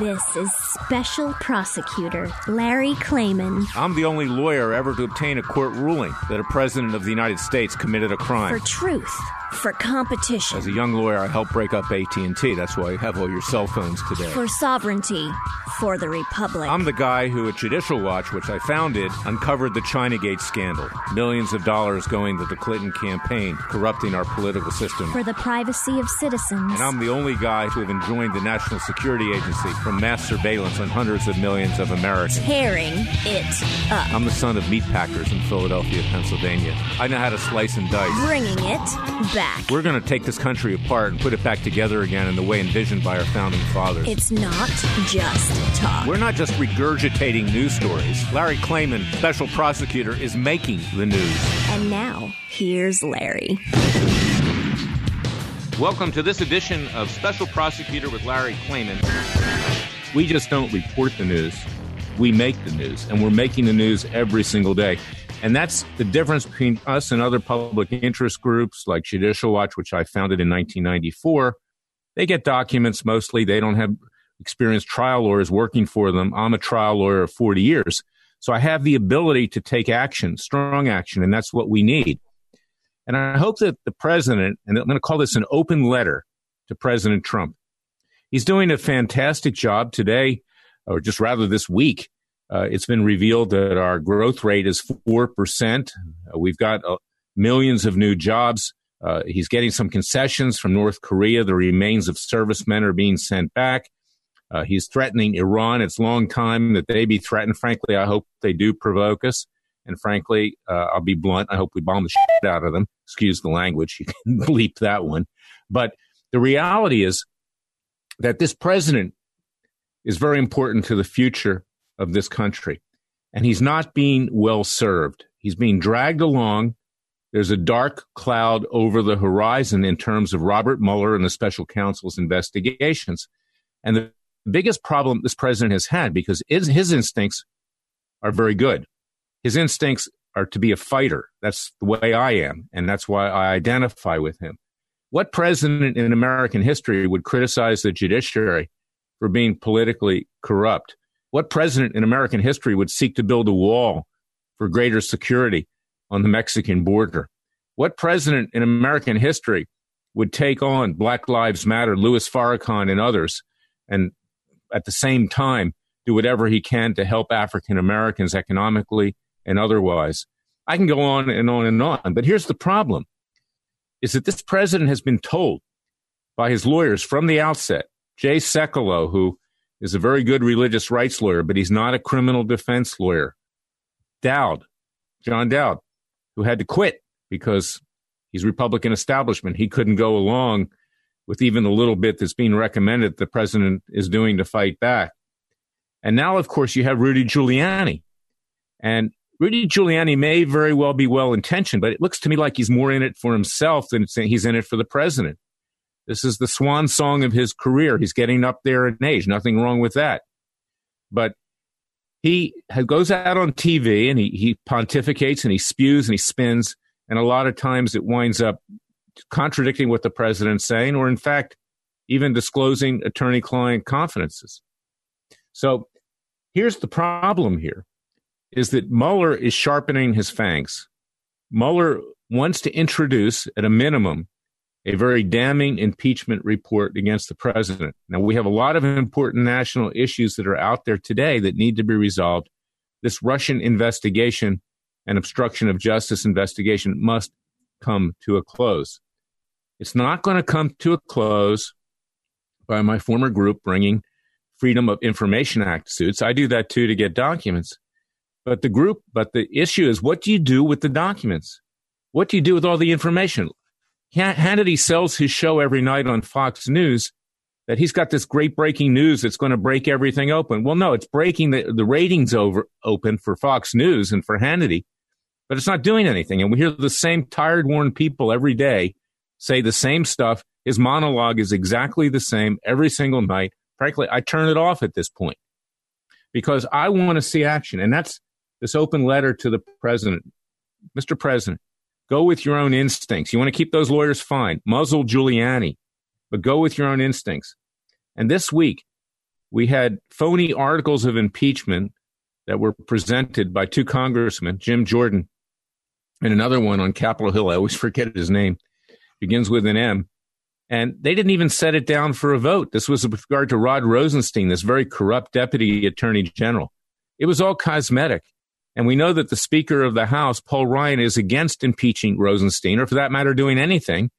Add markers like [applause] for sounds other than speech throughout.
This is Special Prosecutor Larry Klayman. I'm the only lawyer ever to obtain a court ruling that a president of the United States committed a crime. For truth for competition. As a young lawyer, I helped break up AT&T. That's why you have all your cell phones today. For sovereignty, for the republic. I'm the guy who at Judicial Watch, which I founded, uncovered the Chinagate scandal. Millions of dollars going to the Clinton campaign, corrupting our political system. For the privacy of citizens. And I'm the only guy to have enjoined the National Security Agency from mass surveillance on hundreds of millions of Americans. Tearing it up. I'm the son of meatpackers in Philadelphia, Pennsylvania. I know how to slice and dice. Bringing it back. We're going to take this country apart and put it back together again in the way envisioned by our founding fathers. It's not just talk. We're not just regurgitating news stories. Larry Klayman, special prosecutor, is making the news. And now, here's Larry. Welcome to this edition of Special Prosecutor with Larry Klayman. We just don't report the news, we make the news, and we're making the news every single day. And that's the difference between us and other public interest groups like Judicial Watch, which I founded in 1994. They get documents mostly. They don't have experienced trial lawyers working for them. I'm a trial lawyer of 40 years. So I have the ability to take action, strong action, and that's what we need. And I hope that the president, and I'm going to call this an open letter to President Trump. He's doing a fantastic job today, or just rather this week. Uh, it's been revealed that our growth rate is 4%. Uh, we've got uh, millions of new jobs. Uh, he's getting some concessions from North Korea. The remains of servicemen are being sent back. Uh, he's threatening Iran. It's long time that they be threatened. Frankly, I hope they do provoke us. And frankly, uh, I'll be blunt. I hope we bomb the shit out of them. Excuse the language. [laughs] You can bleep that one. But the reality is that this president is very important to the future of this country. And he's not being well served. He's being dragged along. There's a dark cloud over the horizon in terms of Robert Mueller and the special counsel's investigations. And the biggest problem this president has had, because his, instincts are very good, his instincts are to be a fighter. That's the way I am. And that's why I identify with him. What president in American history would criticize the judiciary for being politically corrupt? What president in American history would seek to build a wall for greater security on the Mexican border? What president in American history would take on Black Lives Matter, Louis Farrakhan, and others, and at the same time do whatever he can to help African Americans economically and otherwise? I can go on and on and on, but here's the problem is that this president has been told by his lawyers from the outset, Jay Sekulow, who is a very good religious rights lawyer, but he's not a criminal defense lawyer. Dowd, John Dowd, who had to quit because he's Republican establishment. He couldn't go along with even the little bit that's being recommended the president is doing to fight back. And now, of course, you have Rudy Giuliani. And Rudy Giuliani may very well be well intentioned, but it looks to me like he's more in it for himself than he's in it for the president. This is the swan song of his career. He's getting up there in age. Nothing wrong with that. But he goes out on TV and he, he pontificates and he spews and he spins. And a lot of times it winds up contradicting what the president's saying, or in fact, even disclosing attorney client confidences. So here's the problem here is that Mueller is sharpening his fangs. Mueller wants to introduce, at a minimum, a very damning impeachment report against the president. Now, we have a lot of important national issues that are out there today that need to be resolved. This Russian investigation and obstruction of justice investigation must come to a close. It's not going to come to a close by my former group bringing Freedom of Information Act suits. I do that too to get documents. But the group, but the issue is what do you do with the documents? What do you do with all the information? Hannity sells his show every night on Fox News that he's got this great breaking news that's going to break everything open. Well, no, it's breaking the, the ratings over open for Fox News and for Hannity, but it's not doing anything. And we hear the same tired, worn people every day say the same stuff. His monologue is exactly the same every single night. Frankly, I turn it off at this point because I want to see action. And that's this open letter to the president. Mr. President, go with your own instincts. You want to keep those lawyers fine. Muzzle Giuliani, but go with your own instincts. And this week, we had phony articles of impeachment that were presented by two congressmen, Jim Jordan and another one on Capitol Hill. I always forget his name begins with an M. And they didn't even set it down for a vote. This was with regard to Rod Rosenstein, this very corrupt deputy attorney general. It was all cosmetic. And we know that the Speaker of the House, Paul Ryan, is against impeaching Rosenstein, or for that matter, doing anything.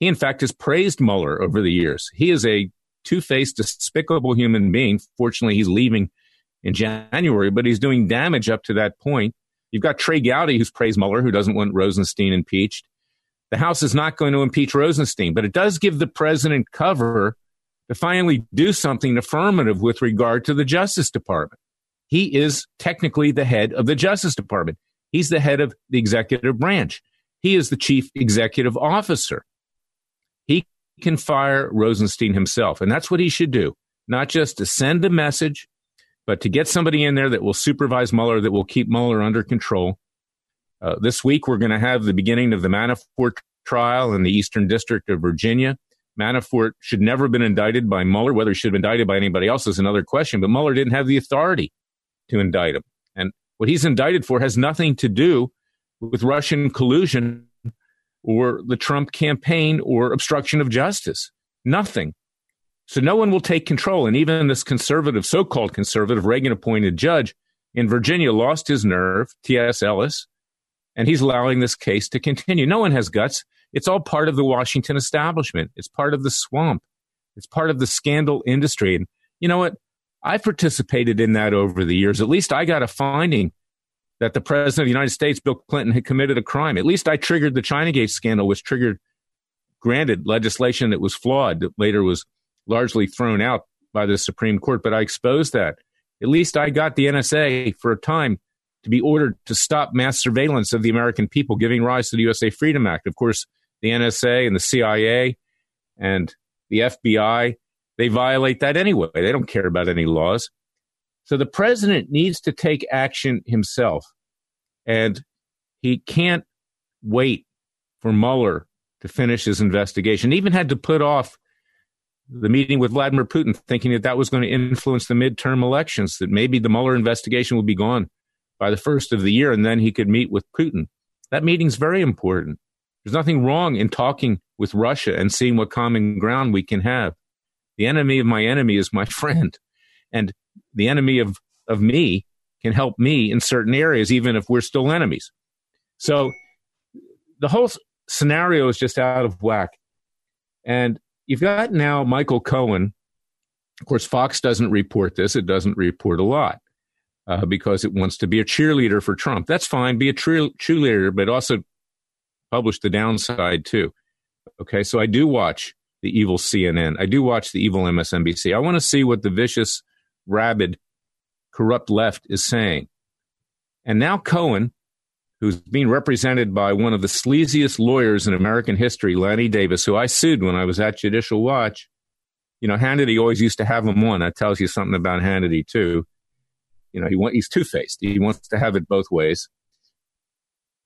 He, in fact, has praised Mueller over the years. He is a two faced, despicable human being. Fortunately, he's leaving in January, but he's doing damage up to that point. You've got Trey Gowdy, who's praised Mueller, who doesn't want Rosenstein impeached. The House is not going to impeach Rosenstein, but it does give the president cover to finally do something affirmative with regard to the Justice Department. He is technically the head of the Justice Department. He's the head of the executive branch. He is the chief executive officer. He can fire Rosenstein himself, and that's what he should do. Not just to send a message, but to get somebody in there that will supervise Mueller, that will keep Mueller under control, uh, this week, we're going to have the beginning of the Manafort trial in the Eastern District of Virginia. Manafort should never have been indicted by Mueller. Whether he should have been indicted by anybody else is another question, but Mueller didn't have the authority to indict him. And what he's indicted for has nothing to do with Russian collusion or the Trump campaign or obstruction of justice. Nothing. So no one will take control. And even this conservative, so called conservative, Reagan appointed judge in Virginia lost his nerve, T.S. Ellis, and he's allowing this case to continue. No one has guts. It's all part of the Washington establishment. It's part of the swamp. It's part of the scandal industry. And you know what? I participated in that over the years. At least I got a finding that the president of the United States, Bill Clinton, had committed a crime. At least I triggered the Chinagate scandal, which triggered, granted, legislation that was flawed, that later was largely thrown out by the Supreme Court, but I exposed that. At least I got the NSA for a time to be ordered to stop mass surveillance of the American people, giving rise to the USA Freedom Act. Of course, the NSA and the CIA and the FBI, they violate that anyway. They don't care about any laws. So the president needs to take action himself. And he can't wait for Mueller to finish his investigation. He even had to put off the meeting with Vladimir Putin, thinking that that was going to influence the midterm elections, that maybe the Mueller investigation would be gone by the first of the year, and then he could meet with Putin. That meeting's very important. There's nothing wrong in talking with Russia and seeing what common ground we can have. The enemy of my enemy is my [laughs] friend, and the enemy of, of me can help me in certain areas, even if we're still enemies. So the whole scenario is just out of whack. And you've got now Michael Cohen. Of course, Fox doesn't report this, it doesn't report a lot uh, because it wants to be a cheerleader for Trump. That's fine, be a cheerleader, but also publish the downside too. Okay, so I do watch the evil CNN. I do watch the evil MSNBC. I want to see what the vicious, rabid, corrupt left is saying. And now Cohen, who's being represented by one of the sleaziest lawyers in American history, Lanny Davis, who I sued when I was at Judicial Watch. You know, Hannity always used to have him on. That tells you something about Hannity, too. You know, he want, he's two faced. He wants to have it both ways.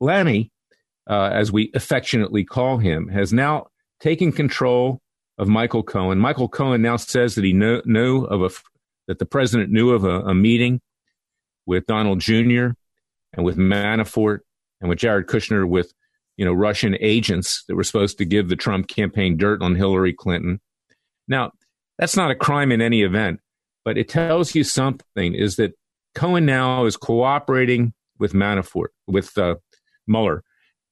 Lanny, uh, as we affectionately call him, has now taken control of Michael Cohen. Michael Cohen now says that he knew, knew of a that the president knew of a, a meeting with Donald Jr. and with Manafort and with Jared Kushner with you know Russian agents that were supposed to give the Trump campaign dirt on Hillary Clinton. Now, that's not a crime in any event, but it tells you something is that Cohen now is cooperating with Manafort, with uh, Mueller.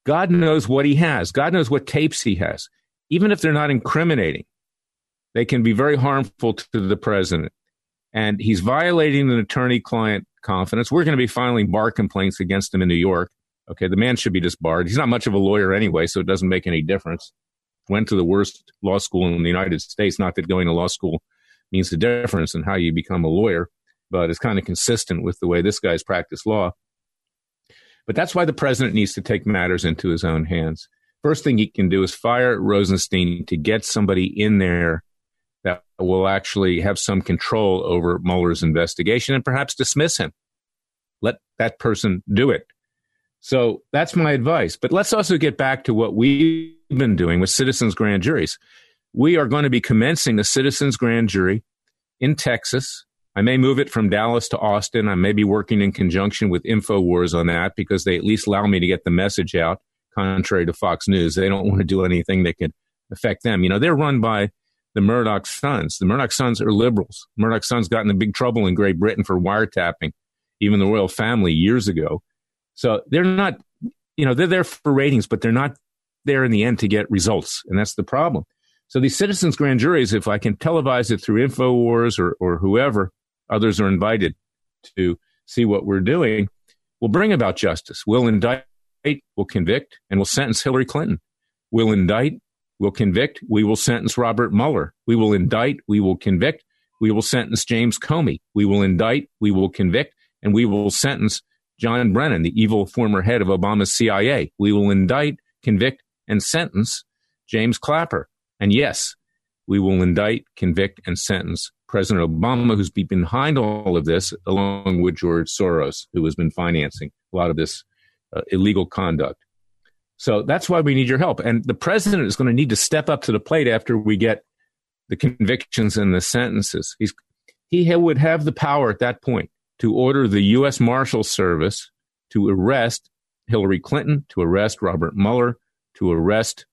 God knows what he has. God knows what tapes he has. Even if they're not incriminating, they can be very harmful to the president. And he's violating an attorney client confidence. We're going to be filing bar complaints against him in New York. Okay, the man should be disbarred. He's not much of a lawyer anyway, so it doesn't make any difference. Went to the worst law school in the United States. Not that going to law school means the difference in how you become a lawyer, but it's kind of consistent with the way this guy's practiced law. But that's why the president needs to take matters into his own hands. First thing he can do is fire Rosenstein to get somebody in there that will actually have some control over Mueller's investigation and perhaps dismiss him. Let that person do it. So that's my advice. But let's also get back to what we've been doing with citizens' grand juries. We are going to be commencing a citizens' grand jury in Texas. I may move it from Dallas to Austin. I may be working in conjunction with InfoWars on that because they at least allow me to get the message out, contrary to Fox News. They don't want to do anything that could affect them. You know, they're run by the Murdoch sons. The Murdoch sons are liberals. Murdoch sons got into big trouble in Great Britain for wiretapping, even the royal family years ago. So they're not, you know, they're there for ratings, but they're not there in the end to get results. And that's the problem. So these citizens' grand juries, if I can televise it through InfoWars or, or whoever, others are invited to see what we're doing, will bring about justice. We'll indict, we'll convict, and we'll sentence Hillary Clinton. We'll indict, We'll convict. We will sentence Robert Mueller. We will indict. We will convict. We will sentence James Comey. We will indict. We will convict. And we will sentence John Brennan, the evil former head of Obama's CIA. We will indict, convict, and sentence James Clapper. And yes, we will indict, convict, and sentence President Obama, who's been behind all of this, along with George Soros, who has been financing a lot of this uh, illegal conduct. So that's why we need your help. And the president is going to need to step up to the plate after we get the convictions and the sentences. He's, he would have the power at that point to order the U.S. Marshal Service to arrest Hillary Clinton, to arrest Robert Mueller, to arrest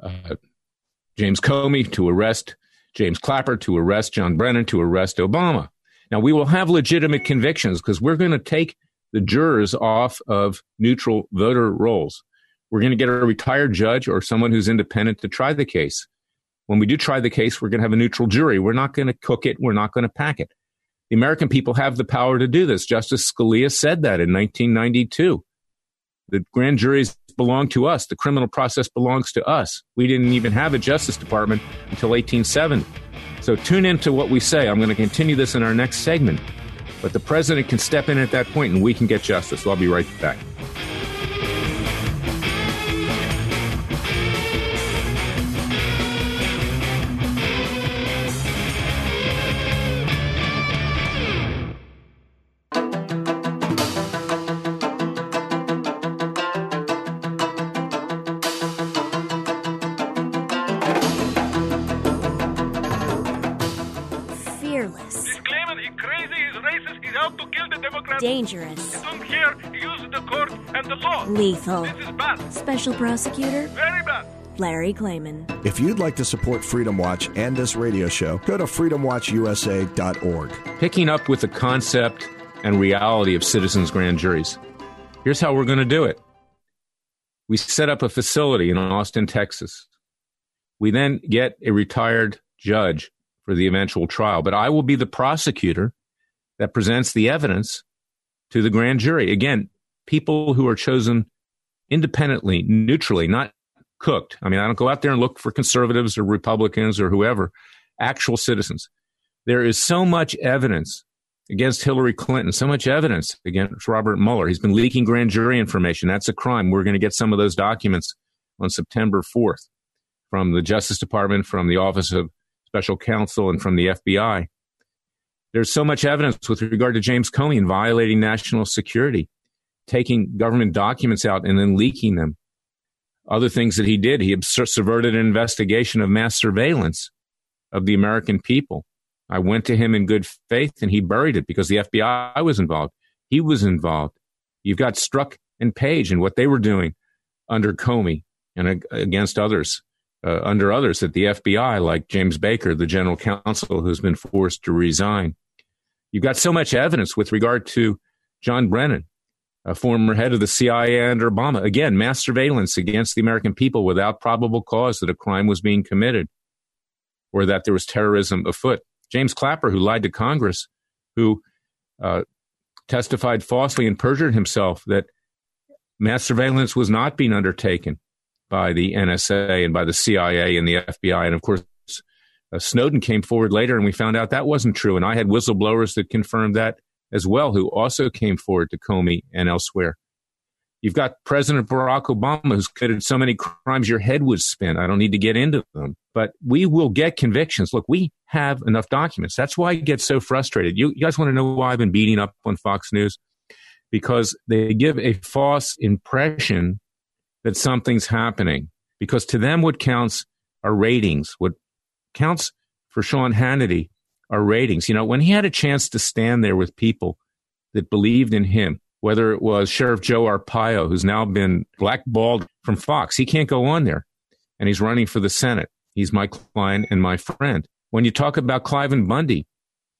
uh, James Comey, to arrest James Clapper, to arrest John Brennan, to arrest Obama. Now, we will have legitimate convictions because we're going to take the jurors off of neutral voter rolls. We're going to get a retired judge or someone who's independent to try the case. When we do try the case, we're going to have a neutral jury. We're not going to cook it. We're not going to pack it. The American people have the power to do this. Justice Scalia said that in 1992. The grand juries belong to us. The criminal process belongs to us. We didn't even have a Justice Department until 1870. So tune into what we say. I'm going to continue this in our next segment. But the president can step in at that point and we can get justice. So I'll be right back. Dangerous. Don't care. Use the court and the law. Lethal. This is bad. Special prosecutor. Very bad. Larry Klayman. If you'd like to support Freedom Watch and this radio show, go to freedomwatchusa.org. Picking up with the concept and reality of citizens' grand juries. Here's how we're going to do it. We set up a facility in Austin, Texas. We then get a retired judge for the eventual trial, but I will be the prosecutor that presents the evidence to the grand jury. Again, people who are chosen independently, neutrally, not cooked. I mean, I don't go out there and look for conservatives or Republicans or whoever, actual citizens. There is so much evidence against Hillary Clinton, so much evidence against Robert Mueller. He's been leaking grand jury information. That's a crime. We're going to get some of those documents on September 4th from the Justice Department, from the Office of Special Counsel, and from the FBI. There's so much evidence with regard to James Comey and violating national security, taking government documents out and then leaking them. Other things that he did, he subverted an investigation of mass surveillance of the American people. I went to him in good faith and he buried it because the FBI was involved. He was involved. You've got Strzok and Page and what they were doing under Comey and against others, uh, under others at the FBI, like James Baker, the general counsel, who's been forced to resign. You've got so much evidence with regard to John Brennan, a former head of the CIA under Obama. Again, mass surveillance against the American people without probable cause that a crime was being committed or that there was terrorism afoot. James Clapper, who lied to Congress, who uh, testified falsely and perjured himself that mass surveillance was not being undertaken by the NSA and by the CIA and the FBI. And of course, uh, Snowden came forward later and we found out that wasn't true. And I had whistleblowers that confirmed that as well, who also came forward to Comey and elsewhere. You've got President Barack Obama, who's committed so many crimes your head would spin. I don't need to get into them, but we will get convictions. Look, we have enough documents. That's why I get so frustrated. You, you guys want to know why I've been beating up on Fox News? Because they give a false impression that something's happening. Because to them, what counts are ratings. What counts for Sean Hannity are ratings. You know, when he had a chance to stand there with people that believed in him, whether it was Sheriff Joe Arpaio, who's now been blackballed from Fox, he can't go on there, and he's running for the Senate. He's my client and my friend. When you talk about Cliven Bundy,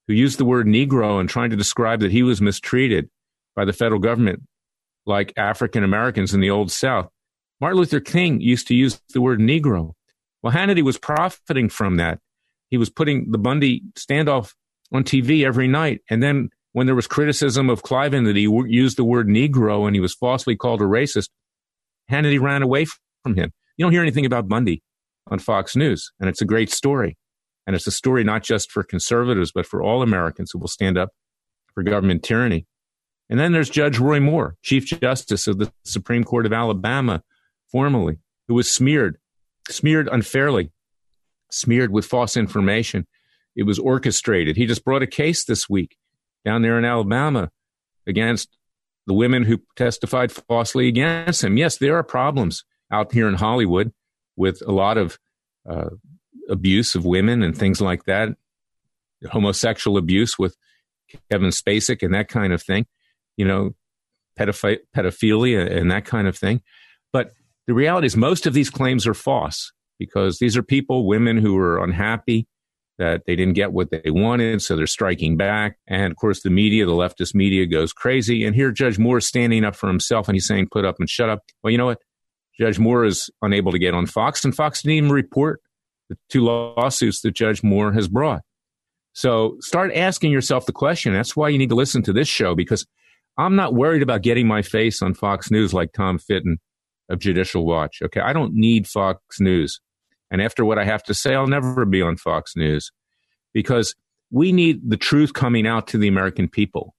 who used the word Negro and trying to describe that he was mistreated by the federal government like African Americans in the Old South, Martin Luther King used to use the word Negro. Well, Hannity was profiting from that. He was putting the Bundy standoff on TV every night. And then when there was criticism of Cliven that he w- used the word Negro and he was falsely called a racist, Hannity ran away from him. You don't hear anything about Bundy on Fox News. And it's a great story. And it's a story not just for conservatives, but for all Americans who will stand up for government tyranny. And then there's Judge Roy Moore, Chief Justice of the Supreme Court of Alabama, formerly, who was smeared, smeared unfairly, smeared with false information. It was orchestrated. He just brought a case this week down there in Alabama against the women who testified falsely against him. Yes, there are problems out here in Hollywood with a lot of uh, abuse of women and things like that, homosexual abuse with Kevin Spacey and that kind of thing, you know, pedoph- pedophilia and that kind of thing. But the reality is, most of these claims are false because these are people, women who are unhappy that they didn't get what they wanted, so they're striking back. And of course, the media, the leftist media, goes crazy. And here, Judge Moore is standing up for himself and he's saying, put up and shut up. Well, you know what? Judge Moore is unable to get on Fox, and Fox didn't even report the two lawsuits that Judge Moore has brought. So start asking yourself the question. That's why you need to listen to this show because I'm not worried about getting my face on Fox News like Tom Fitton of Judicial Watch. Okay. I don't need Fox News. And after what I have to say, I'll never be on Fox News because we need the truth coming out to the American people.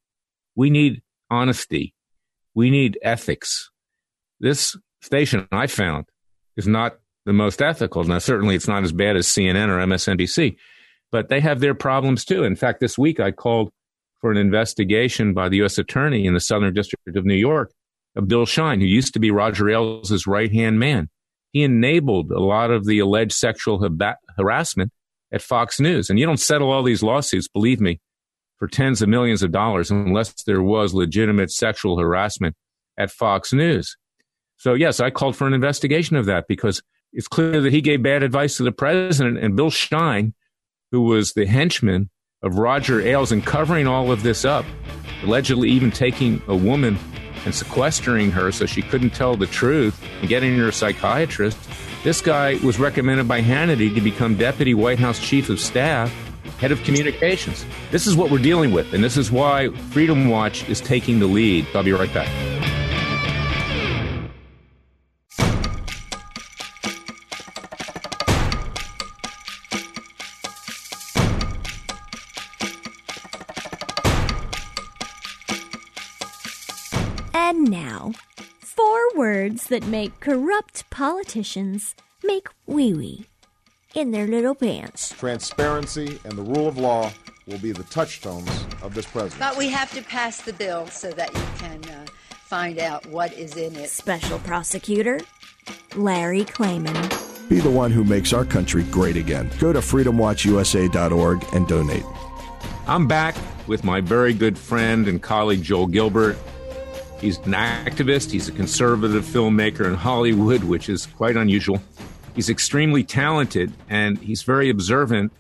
We need honesty. We need ethics. This station I found is not the most ethical. Now, certainly it's not as bad as CNN or MSNBC, but they have their problems too. In fact, this week I called for an investigation by the U.S. Attorney in the Southern District of New York Bill Shine, who used to be Roger Ailes' right hand man. He enabled a lot of the alleged sexual harassment at Fox News. And you don't settle all these lawsuits, believe me, for tens of millions of dollars unless there was legitimate sexual harassment at Fox News. So, yes, I called for an investigation of that because it's clear that he gave bad advice to the president and Bill Shine, who was the henchman of Roger Ailes and covering all of this up, allegedly even taking a woman and sequestering her so she couldn't tell the truth and getting her a psychiatrist. This guy was recommended by Hannity to become deputy White House chief of staff, head of communications. This is what we're dealing with, and this is why Freedom Watch is taking the lead. I'll be right back. That make corrupt politicians make wee wee in their little pants. Transparency and the rule of law will be the touchstones of this presidency. But we have to pass the bill so that you can uh, find out what is in it. Special prosecutor Larry Klayman. Be the one who makes our country great again. Go to freedomwatchusa.org and donate. I'm back with my very good friend and colleague Joel Gilbert. He's an activist, he's a conservative filmmaker in Hollywood, which is quite unusual. He's extremely talented and he's very observant,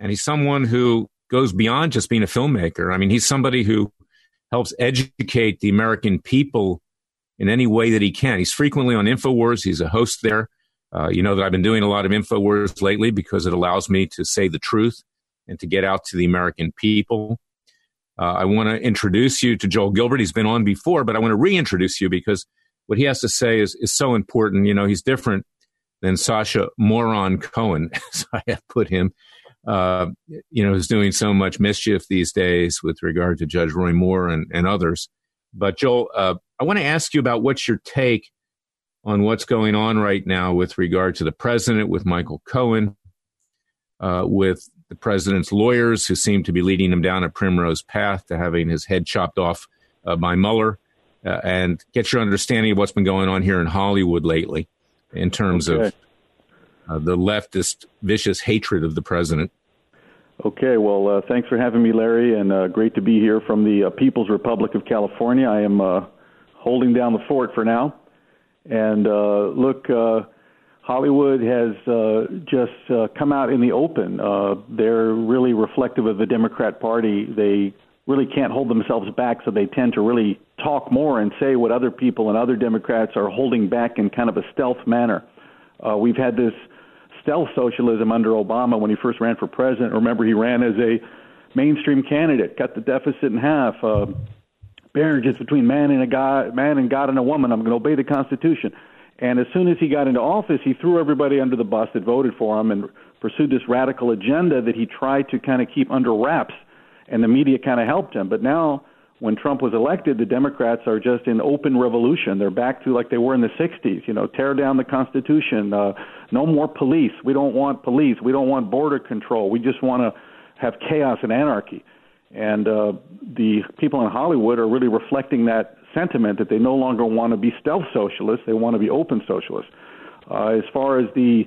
and he's someone who goes beyond just being a filmmaker. I mean, he's somebody who helps educate the American people in any way that he can. He's frequently on InfoWars, he's a host there. Uh, you know that I've been doing a lot of InfoWars lately because it allows me to say the truth and to get out to the American people. Uh, I want to introduce you to Joel Gilbert. He's been on before, but I want to reintroduce you because what he has to say is, is so important. You know, he's different than Sasha Moron Cohen, [laughs] as I have put him. Uh, you know, who's doing so much mischief these days with regard to Judge Roy Moore and, and others. But Joel, uh, I want to ask you about what's your take on what's going on right now with regard to the president, with Michael Cohen, uh, with the president's lawyers who seem to be leading him down a primrose path to having his head chopped off uh, by Mueller, uh, and get your understanding of what's been going on here in Hollywood lately in terms okay. of uh, the leftist vicious hatred of the president. Okay, well, uh, thanks for having me, Larry, and uh, great to be here from the uh, People's Republic of California. I am uh, holding down the fort for now. And uh, look, uh, Hollywood has uh, just uh, come out in the open. Uh, they're really reflective of the Democrat Party. They really can't hold themselves back, so they tend to really talk more and say what other people and other Democrats are holding back in kind of a stealth manner. Uh, we've had this stealth socialism under Obama when he first ran for president. Remember, he ran as a mainstream candidate, cut the deficit in half. Uh, marriages between man and a God, man and God and a woman. I'm going to obey the Constitution. And as soon as he got into office, he threw everybody under the bus that voted for him and pursued this radical agenda that he tried to kind of keep under wraps, and the media kind of helped him. But now, when Trump was elected, the Democrats are just in open revolution. They're back to like they were in the 60s, you know, tear down the Constitution, uh, no more police. We don't want police. We don't want border control. We just want to have chaos and anarchy. And uh, the people in Hollywood are really reflecting that sentiment that they no longer want to be stealth socialists; they want to be open socialists. Uh, as far as the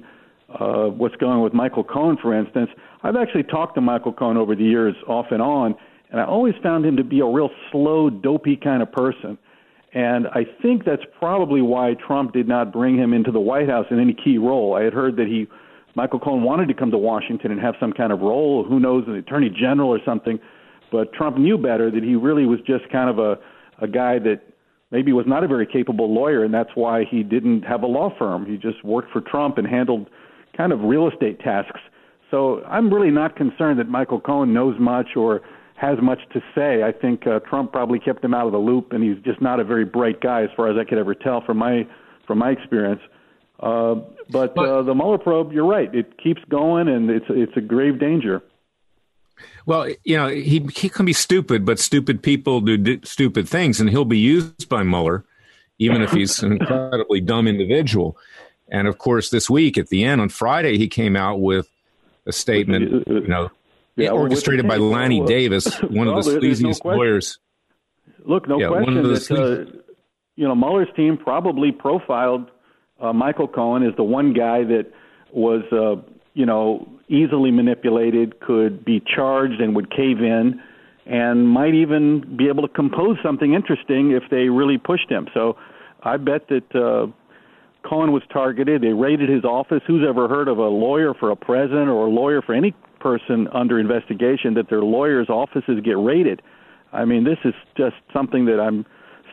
uh, what's going on with Michael Cohen, for instance, I've actually talked to Michael Cohen over the years, off and on, and I always found him to be a real slow, dopey kind of person. And I think that's probably why Trump did not bring him into the White House in any key role. I had heard that he, Michael Cohen, wanted to come to Washington and have some kind of role, who knows, an attorney general or something. But Trump knew better that he really was just kind of a a guy that maybe was not a very capable lawyer, and that's why he didn't have a law firm. He just worked for Trump and handled kind of real estate tasks. So I'm really not concerned that Michael Cohen knows much or has much to say. I think uh, Trump probably kept him out of the loop, and he's just not a very bright guy, as far as I could ever tell from my from my experience. Uh, but uh, the Mueller probe, you're right. It keeps going, and it's it's a grave danger. Well, you know, he he can be stupid, but stupid people do, do stupid things, and he'll be used by Mueller, even if he's an incredibly dumb individual. And of course, this week at the end on Friday, he came out with a statement, you know, yeah, orchestrated by Lanny Davis, [laughs] one well, of the sleaziest no lawyers. Look, no yeah, question that uh, you know Mueller's team probably profiled uh, Michael Cohen as the one guy that was, uh, you know, easily manipulated, could be charged and would cave in, and might even be able to compose something interesting if they really pushed him. So I bet that uh, Cohen was targeted. They raided his office. Who's ever heard of a lawyer for a president or a lawyer for any person under investigation that their lawyers' offices get raided? I mean, this is just something that I'm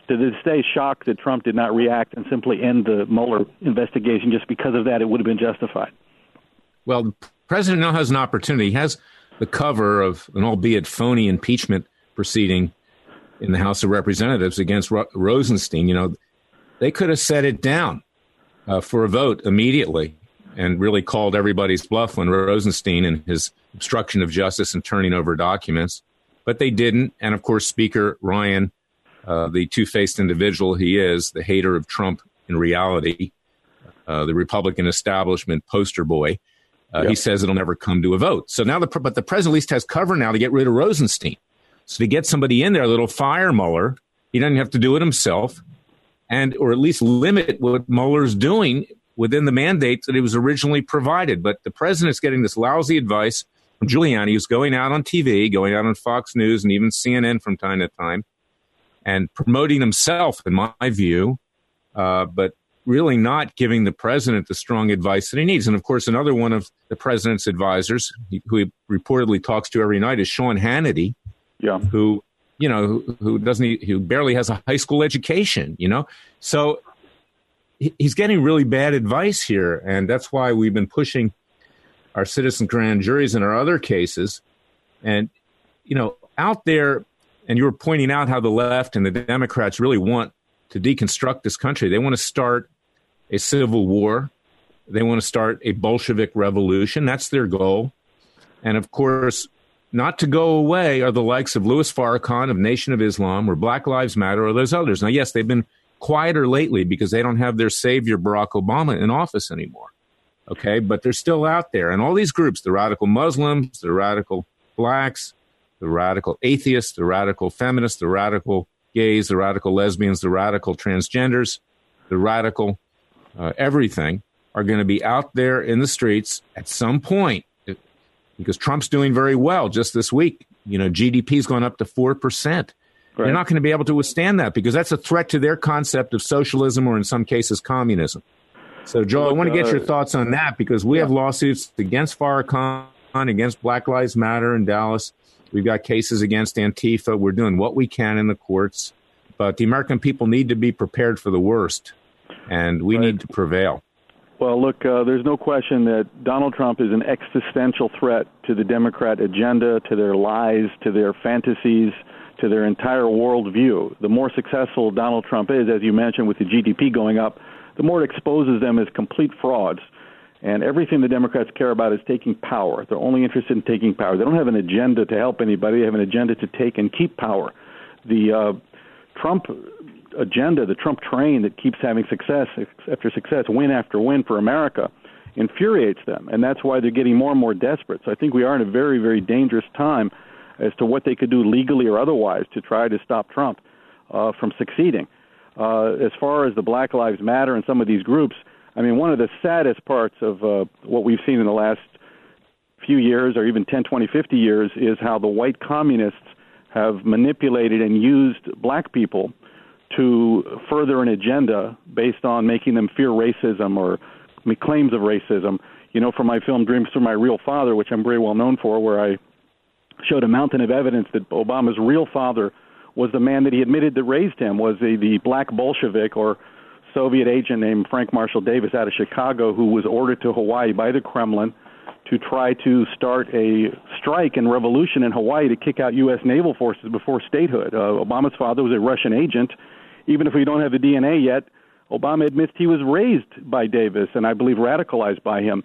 to this day shocked that Trump did not react and simply end the Mueller investigation just because of that. It would have been justified. Well, the president now has an opportunity. He has the cover of an albeit phony impeachment proceeding in the House of Representatives against Ro- Rosenstein. You know, they could have set it down uh, for a vote immediately and really called everybody's bluff when Rosenstein and his obstruction of justice and turning over documents, but they didn't. And of course, Speaker Ryan, uh, the two faced individual he is, the hater of Trump in reality, uh, the Republican establishment poster boy, uh, yep. He says it'll never come to a vote. So now, the but the president at least has cover now to get rid of Rosenstein. So to get somebody in there, a little fire Mueller, he doesn't have to do it himself, and or at least limit what Mueller's doing within the mandate that it was originally provided. But the president's getting this lousy advice from Giuliani, who's going out on TV, going out on Fox News and even CNN from time to time, and promoting himself, in my view, uh, but really not giving the president the strong advice that he needs. And of course, another one of the president's advisors, who he reportedly talks to every night, is Sean Hannity. Yeah. Who you know who, who doesn't who barely has a high school education. You know, so he's getting really bad advice here, and that's why we've been pushing our citizen grand juries and our other cases. And you know, out there, and you were pointing out how the left and the Democrats really want to deconstruct this country. They want to start a civil war. They want to start a Bolshevik revolution. That's their goal. And of course, not to go away are the likes of Louis Farrakhan of Nation of Islam or Black Lives Matter or those others. Now, yes, they've been quieter lately because they don't have their savior Barack Obama in office anymore. Okay, but they're still out there. And all these groups, the radical Muslims, the radical blacks, the radical atheists, the radical feminists, the radical gays, the radical lesbians, the radical transgenders, the radical uh, everything are going to be out there in the streets at some point because Trump's doing very well just this week. You know, GDP's gone up to 4%. Right. They're not going to be able to withstand that because that's a threat to their concept of socialism or in some cases communism. So, Joe, Look, I want to get uh, your thoughts on that because we yeah. have lawsuits against Farrakhan, against Black Lives Matter in Dallas. We've got cases against Antifa. We're doing what we can in the courts, but the American people need to be prepared for the worst, and we right. need to prevail. Well, look, uh, there's no question that Donald Trump is an existential threat to the Democrat agenda, to their lies, to their fantasies, to their entire worldview. The more successful Donald Trump is, as you mentioned, with the GDP going up, the more it exposes them as complete frauds. And everything the Democrats care about is taking power. They're only interested in taking power. They don't have an agenda to help anybody. They have an agenda to take and keep power. The uh, Trump agenda, the Trump train that keeps having success after success, win after win for America, infuriates them. And that's why they're getting more and more desperate. So I think we are in a very, very dangerous time as to what they could do legally or otherwise to try to stop Trump uh, from succeeding. Uh, as far as the Black Lives Matter and some of these groups, I mean, one of the saddest parts of uh, what we've seen in the last few years, or even 10, 20, 50 years, is how the white communists have manipulated and used black people to further an agenda based on making them fear racism or claims of racism. You know, from my film Dreams from My Real Father, which I'm very well known for, where I showed a mountain of evidence that Obama's real father was the man that he admitted that raised him, was the, the black Bolshevik or Soviet agent named Frank Marshall Davis out of Chicago who was ordered to Hawaii by the Kremlin to try to start a strike and revolution in Hawaii to kick out U.S. naval forces before statehood. Uh, Obama's father was a Russian agent. Even if we don't have the DNA yet, Obama admits he was raised by Davis and I believe radicalized by him.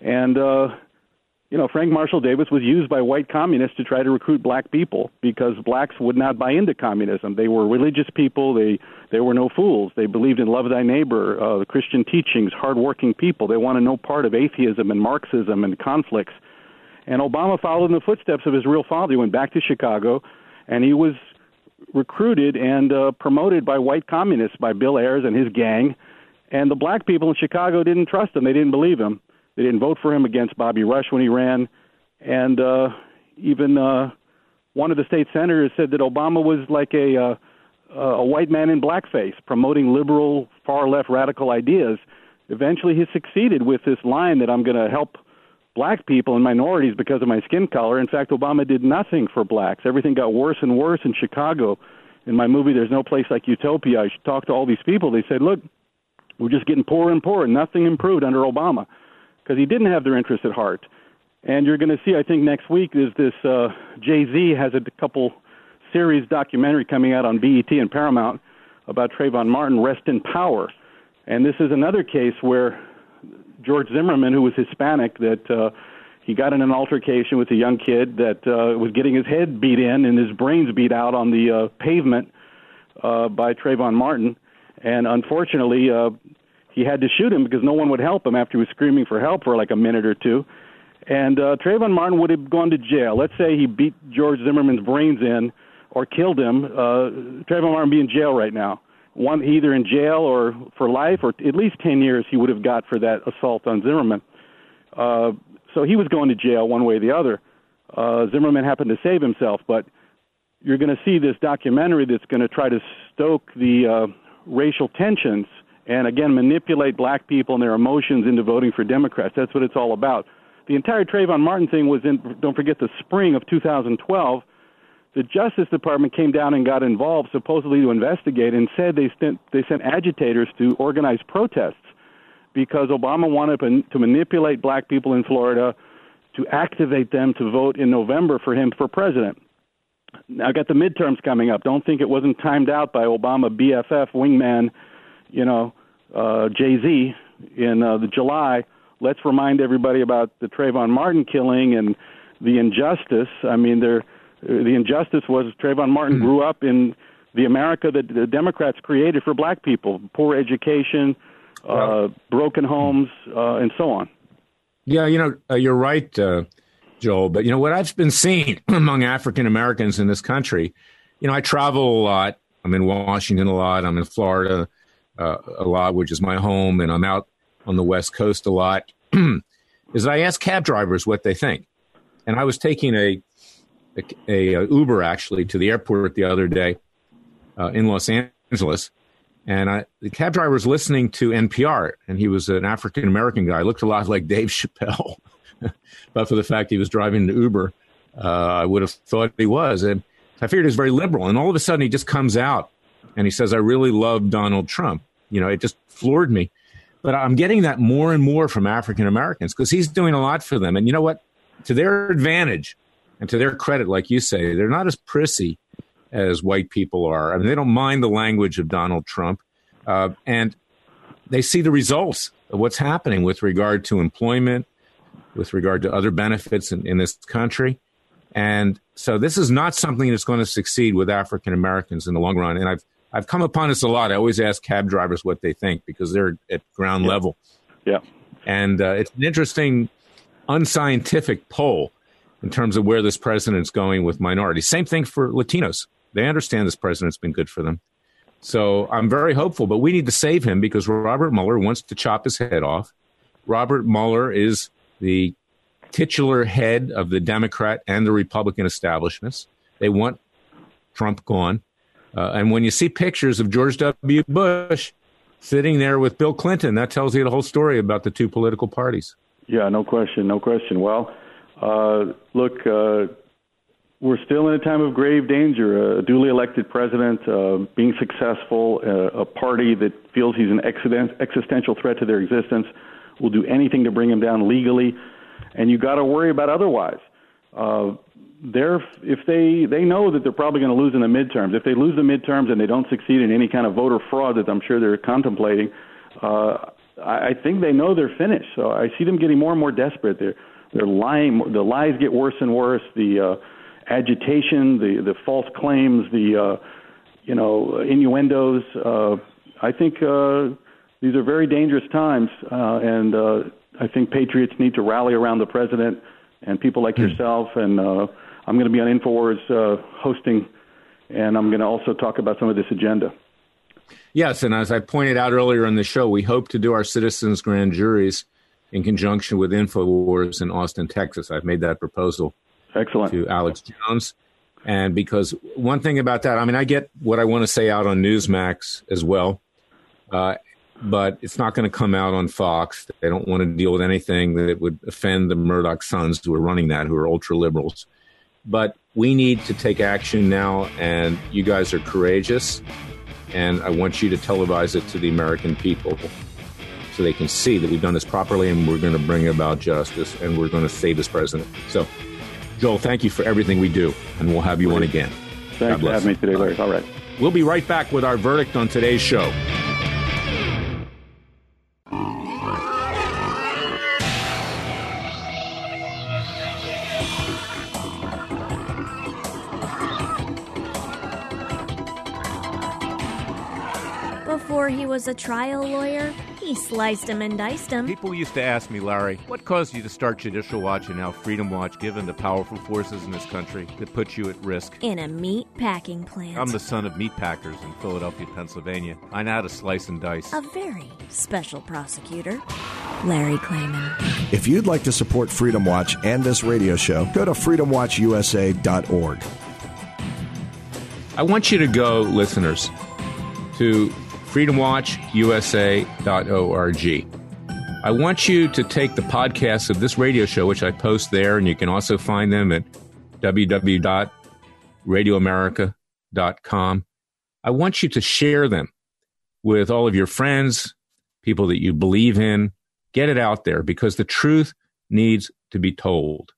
And uh, you know, Frank Marshall Davis was used by white communists to try to recruit black people because blacks would not buy into communism. They were religious people. They they were no fools. They believed in love thy neighbor, uh, the Christian teachings, hardworking people. They wanted no part of atheism and Marxism and conflicts. And Obama followed in the footsteps of his real father. He went back to Chicago, and he was recruited and uh, promoted by white communists, by Bill Ayers and his gang. And the black people in Chicago didn't trust him. They didn't believe him. They didn't vote for him against Bobby Rush when he ran, and uh, even uh, one of the state senators said that Obama was like a uh, a white man in blackface, promoting liberal, far left, radical ideas. Eventually, he succeeded with this line that I'm going to help black people and minorities because of my skin color. In fact, Obama did nothing for blacks. Everything got worse and worse in Chicago. In my movie, There's No Place Like Utopia, I talked to all these people. They said, look, we're just getting poorer and poorer. Nothing improved under Obama because he didn't have their interest at heart. And you're going to see, I think, next week is this uh, Jay Z has a couple series documentary coming out on BET and Paramount about Trayvon Martin, Rest in Power. And this is another case where George Zimmerman, who was Hispanic, that uh, he got in an altercation with a young kid that uh, was getting his head beat in and his brains beat out on the uh, pavement uh, by Trayvon Martin. And unfortunately, uh, he had to shoot him because no one would help him after he was screaming for help for like a minute or two. And uh, Trayvon Martin would have gone to jail. Let's say he beat George Zimmerman's brains in or killed him. Uh, Trayvon Martin would be in jail right now. One either in jail or for life, or at least ten years he would have got for that assault on Zimmerman. Uh, so he was going to jail one way or the other. Uh, Zimmerman happened to save himself, but you're going to see this documentary that's going to try to stoke the uh, racial tensions and again manipulate black people and their emotions into voting for Democrats. That's what it's all about. The entire Trayvon Martin thing was in, don't forget, the spring of 2012. The Justice Department came down and got involved, supposedly to investigate, and said they sent, they sent agitators to organize protests because Obama wanted to manipulate black people in Florida to activate them to vote in November for him for president. Now, I got the midterms coming up. Don't think it wasn't timed out by Obama BFF wingman, you know, uh, Jay Z in uh, the July. Let's remind everybody about the Trayvon Martin killing and the injustice. I mean, there, the injustice was Trayvon Martin mm-hmm. grew up in the America that the Democrats created for black people: poor education, uh, broken homes, uh, and so on. Yeah, you know, uh, you're right, uh, Joel. But you know what I've been seeing [clears throat] among African Americans in this country. You know, I travel a lot. I'm in Washington a lot. I'm in Florida uh, a lot, which is my home, and I'm out on the West Coast a lot. [clears throat] is I ask cab drivers what they think, and I was taking a a, a Uber actually to the airport the other day uh, in Los Angeles, and I, the cab driver was listening to NPR, and he was an African American guy. Looked a lot like Dave [laughs] Chappelle, but for the fact he was driving the Uber, uh, I would have thought he was. And I figured he was very liberal. And all of a sudden, he just comes out and he says, "I really love Donald Trump." You know, it just floored me. But I'm getting that more and more from African Americans because he's doing a lot for them. And you know what? To their advantage and to their credit, like you say, they're not as prissy as white people are. I mean, they don't mind the language of Donald Trump, uh, and they see the results of what's happening with regard to employment, with regard to other benefits in, in this country. And so this is not something that's going to succeed with African Americans in the long run. And I've I've come upon this a lot. I always ask cab drivers what they think because they're at ground yeah. level. Yeah. And uh, it's an interesting, unscientific poll in terms of where this president's going with minorities. Same thing for Latinos. They understand this president's been good for them. So I'm very hopeful, but we need to save him because Robert Mueller wants to chop his head off. Robert Mueller is the titular head of the Democrat and the Republican establishments. They want Trump gone. Uh, and when you see pictures of George W. Bush sitting there with Bill Clinton, that tells you the whole story about the two political parties. Yeah, no question, no question. Well, uh, look, uh, we're still in a time of grave danger. A duly elected president uh, being successful, uh, a party that feels he's an existential threat to their existence, will do anything to bring him down legally, and you got to worry about otherwise. Uh, they're if they they know that they're probably going to lose in the midterms. If they lose the midterms and they don't succeed in any kind of voter fraud that I'm sure they're contemplating, uh, I, I think they know they're finished. So I see them getting more and more desperate. They're they're lying. The lies get worse and worse. The uh, agitation, the the false claims, the uh, you know innuendos. Uh, I think uh, these are very dangerous times, uh, and uh, I think patriots need to rally around the president and people like mm. yourself. And uh, I'm going to be on Infowars uh, hosting, and I'm going to also talk about some of this agenda. Yes, and as I pointed out earlier in the show, we hope to do our citizens' grand juries in conjunction with Infowars in Austin, Texas. I've made that proposal Excellent. to Alex Jones. And because one thing about that, I mean, I get what I want to say out on Newsmax as well, uh, but it's not going to come out on Fox. They don't want to deal with anything that would offend the Murdoch sons who are running that, who are ultra liberals. But we need to take action now, and you guys are courageous. And I want you to televise it to the American people so they can see that we've done this properly and we're going to bring about justice and we're going to save this president. So, Joel, thank you for everything we do, and we'll have you on again. Thanks for having me today, Larry. All right. We'll be right back with our verdict on today's show. Before he was a trial lawyer, he He sliced him and diced him. People used to ask me, Larry, what caused you to start Judicial Watch and now Freedom Watch, given the powerful forces in this country that put you at risk? In a meat packing plant. I'm the son of meat packers in Philadelphia, Pennsylvania. I know how to slice and dice. A very special prosecutor, Larry Klayman. If you'd like to support Freedom Watch and this radio show, go to freedomwatchusa.org. I want you to go, listeners, to freedomwatchusa.org. I want you to take the podcasts of this radio show, which I post there, and you can also find them at www.radioamerica.com. I want you to share them with all of your friends, people that you believe in. Get it out there because the truth needs to be told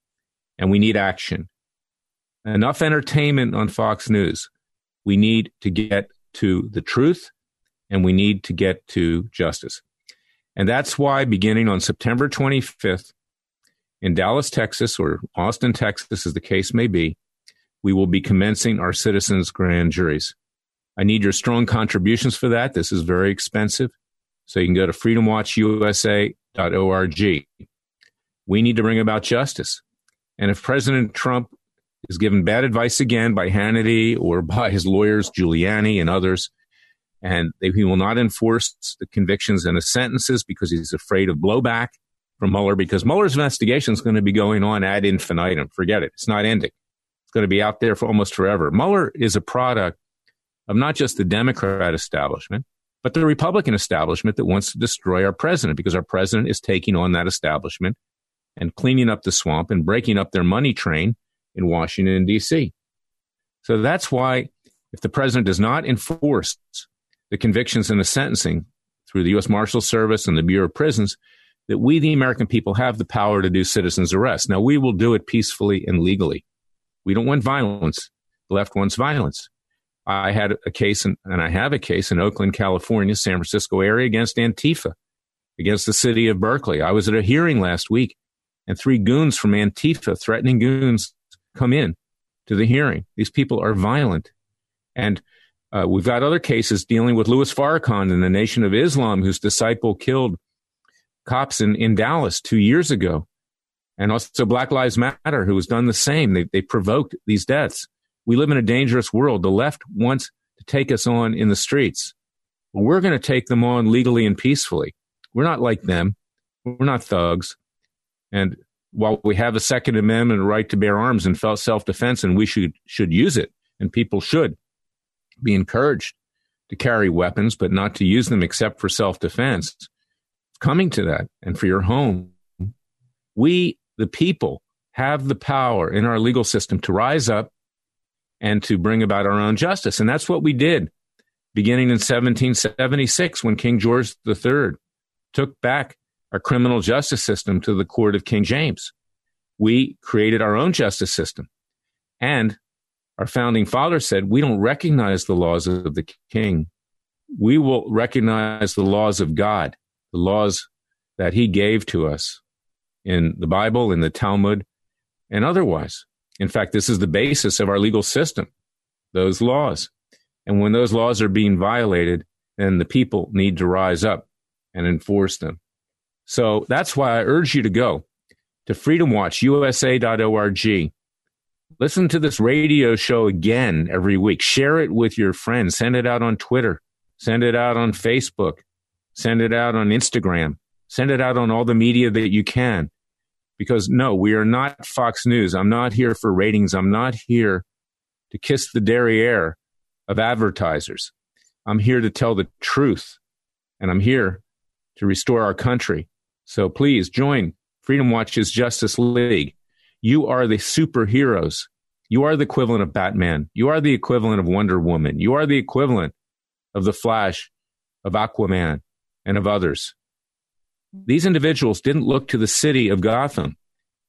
and we need action. Enough entertainment on Fox News. We need to get to the truth and we need to get to justice. And that's why, beginning on September 25th in Dallas, Texas, or Austin, Texas, as the case may be, we will be commencing our citizens' grand juries. I need your strong contributions for that. This is very expensive. So you can go to freedomwatchusa.org. We need to bring about justice. And if President Trump is given bad advice again by Hannity or [laughs] by his lawyers, Giuliani and others, and they, he will not enforce the convictions and the sentences because he's afraid of blowback from Mueller because Mueller's investigation is going to be going on ad infinitum. Forget it. It's not ending. It's going to be out there for almost forever. Mueller is a product of not just the Democrat establishment, but the Republican establishment that wants to destroy our president because our president is taking on that establishment and cleaning up the swamp and breaking up their money train in Washington, D.C. So that's why if the president does not enforce the convictions and the sentencing through the U.S. Marshal Service and the Bureau of Prisons that we, the American people, have the power to do citizens arrest. Now, we will do it peacefully and legally. We don't want violence. The left wants violence. I had a case, in, and I have a case in Oakland, California, San Francisco area against Antifa, against the city of Berkeley. I was at a hearing last week, and three goons from Antifa, threatening goons, come in to the hearing. These people are violent. And uh, we've got other cases dealing with Louis Farrakhan and the Nation of Islam, whose disciple killed cops in, in Dallas two years ago. And also Black Lives Matter, who has done the same. They, they provoked these deaths. We live in a dangerous world. The left wants to take us on in the streets. We're going to take them on legally and peacefully. We're not like them. We're not thugs. And while we have a Second Amendment right to bear arms and self defense, and we should, should use it, and people should, be encouraged to carry weapons, but not to use them except for self defense. Coming to that and for your home, we, the people, have the power in our legal system to rise up and to bring about our own justice. And that's what we did beginning in 1776 when King George III took back our criminal justice system to the court of King James. We created our own justice system. And our founding father said, we don't recognize the laws of the king. We will recognize the laws of God, the laws that he gave to us in the Bible, in the Talmud, and otherwise. In fact, this is the basis of our legal system, those laws. And when those laws are being violated, then the people need to rise up and enforce them. So that's why I urge you to go to freedomwatchusa.org Listen to this radio show again every week. Share it with your friends. Send it out on Twitter. Send it out on Facebook. Send it out on Instagram. Send it out on all the media that you can. Because no, we are not Fox News. I'm not here for ratings. I'm not here to kiss the derriere of advertisers. I'm here to tell the truth and I'm here to restore our country. So please join Freedom Watch's Justice League. You are the superheroes. You are the equivalent of Batman. You are the equivalent of Wonder Woman. You are the equivalent of the Flash, of Aquaman, and of others. These individuals didn't look to the city of Gotham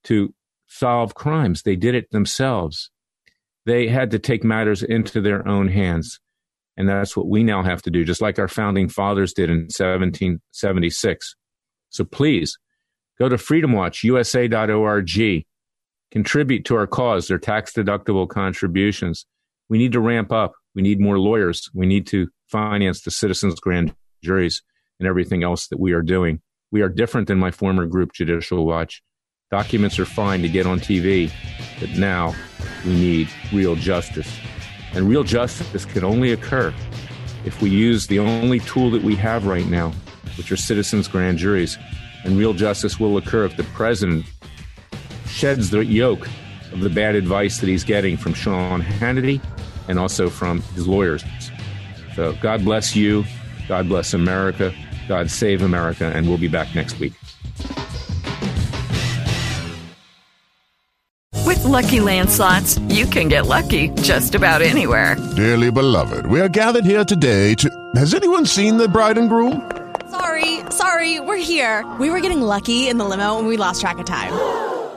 to solve crimes. They did it themselves. They had to take matters into their own hands. And that's what we now have to do, just like our founding fathers did in 1776. So please go to freedomwatchusa.org contribute to our cause, their tax deductible contributions. We need to ramp up. We need more lawyers. We need to finance the citizens' grand juries. and everything else that we are doing. We are different than my former group, Judicial Watch. Documents are fine to get on TV, but now we need real justice. And real justice can only occur if we use the only tool that we have right now, which are citizens' grand juries. And real justice will occur if the president sheds the yoke of the bad advice that he's getting from Sean Hannity and also from his lawyers. So God bless you. God bless America. God save America. And we'll be back next week. With Lucky Land slots, you can get lucky just about anywhere. Dearly beloved, we are gathered here today to. Has anyone seen the bride and groom? Sorry, sorry, we're here. We were getting lucky in the limo and we lost track of time.